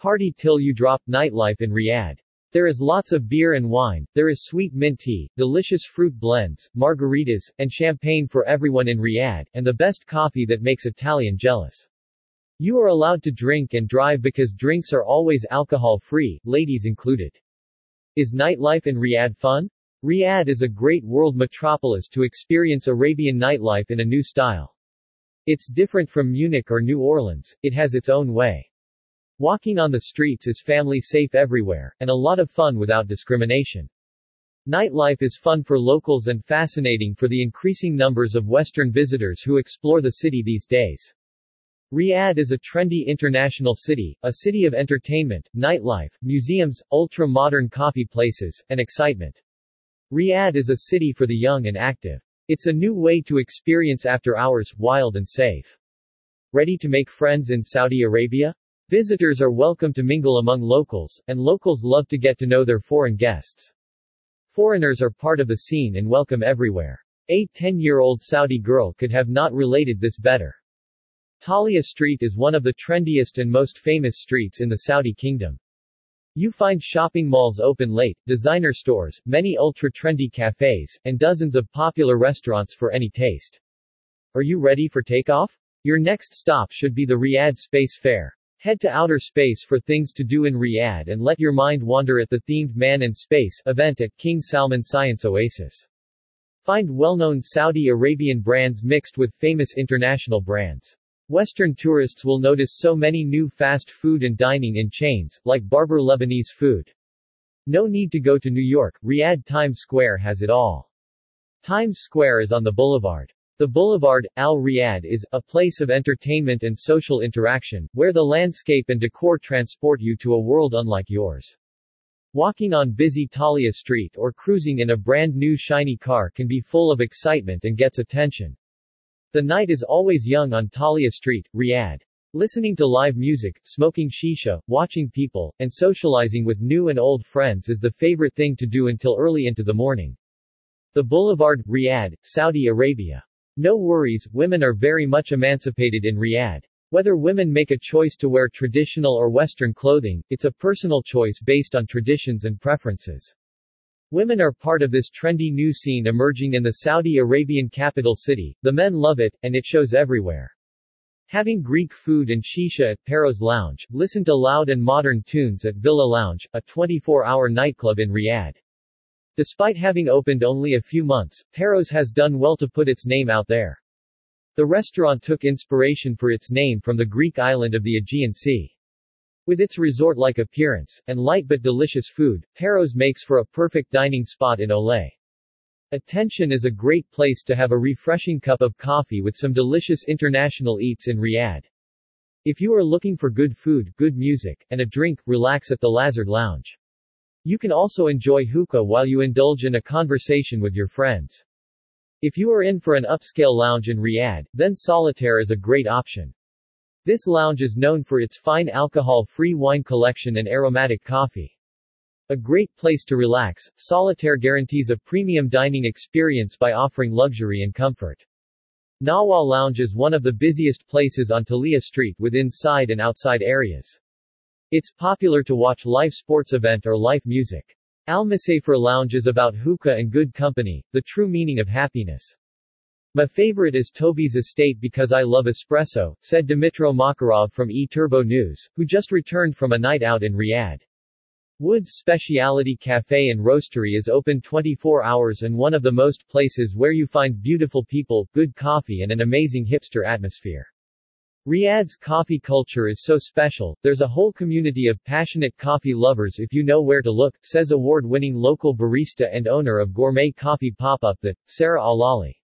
Party till you drop, nightlife in Riyadh. There is lots of beer and wine, there is sweet mint tea, delicious fruit blends, margaritas, and champagne for everyone in Riyadh, and the best coffee that makes Italian jealous. You are allowed to drink and drive because drinks are always alcohol-free, ladies included. Is nightlife in Riyadh fun? Riyadh is a great world metropolis to experience Arabian nightlife in a new style. It's different from Munich or New Orleans, it has its own way. Walking on the streets is family safe everywhere, and a lot of fun without discrimination. Nightlife is fun for locals and fascinating for the increasing numbers of Western visitors who explore the city these days. Riyadh is a trendy international city, a city of entertainment, nightlife, museums, ultra-modern coffee places, and excitement. Riyadh is a city for the young and active. It's a new way to experience after hours, wild and safe. Ready to make friends in Saudi Arabia? Visitors are welcome to mingle among locals, and locals love to get to know their foreign guests. Foreigners are part of the scene and welcome everywhere. A 10-year-old Saudi girl could have not related this better. Tahlia Street is one of the trendiest and most famous streets in the Saudi kingdom. You find shopping malls open late, designer stores, many ultra-trendy cafes, and dozens of popular restaurants for any taste. Are you ready for takeoff? Your next stop should be the Riyadh Space Fair. Head to outer space for things to do in Riyadh and let your mind wander at the themed Man in Space event at King Salman Science Oasis. Find well-known Saudi Arabian brands mixed with famous international brands. Western tourists will notice so many new fast food and dining in chains, like Barbar Lebanese food. No need to go to New York, Riyadh Times Square has it all. Times Square is on the boulevard. The boulevard, Al Riyadh is, a place of entertainment and social interaction, where the landscape and decor transport you to a world unlike yours. Walking on busy Tahlia Street or cruising in a brand new shiny car can be full of excitement and gets attention. The night is always young on Tahlia Street, Riyadh. Listening to live music, smoking shisha, watching people, and socializing with new and old friends is the favorite thing to do until early into the morning. The Boulevard, Riyadh, Saudi Arabia. No worries, women are very much emancipated in Riyadh. Whether women make a choice to wear traditional or Western clothing, it's a personal choice based on traditions and preferences. Women are part of this trendy new scene emerging in the Saudi Arabian capital city, the men love it, and it shows everywhere. Having Greek food and shisha at Paros Lounge, listen to loud and modern tunes at Villa Lounge, a 24-hour nightclub in Riyadh. Despite having opened only a few months, Paros has done well to put its name out there. The restaurant took inspiration for its name from the Greek island of the Aegean Sea. With its resort-like appearance, and light but delicious food, Paros makes for a perfect dining spot in Olay. Attention is a great place to have a refreshing cup of coffee with some delicious international eats in Riyadh. If you are looking for good food, good music, and a drink, relax at the Lazard Lounge. You can also enjoy hookah while you indulge in a conversation with your friends. If you are in for an upscale lounge in Riyadh, then Solitaire is a great option. This lounge is known for its fine alcohol-free wine collection and aromatic coffee. A great place to relax, Solitaire guarantees a premium dining experience by offering luxury and comfort. Nawa Lounge is one of the busiest places on Tahlia Street with inside and outside areas. It's popular to watch live sports event or live music. Al-Musafir Lounge is about hookah and good company, the true meaning of happiness. My favorite is Toby's estate because I love espresso, said Dmitro Makarov from eTurboNews, who just returned from a night out in Riyadh. Wood's Speciality Cafe and Roastery is open 24 hours and one of the most places where you find beautiful people, good coffee and an amazing hipster atmosphere. Riyadh's coffee culture is so special, there's a whole community of passionate coffee lovers if you know where to look, says award-winning local barista and owner of gourmet coffee pop-up that, Sarah Alali.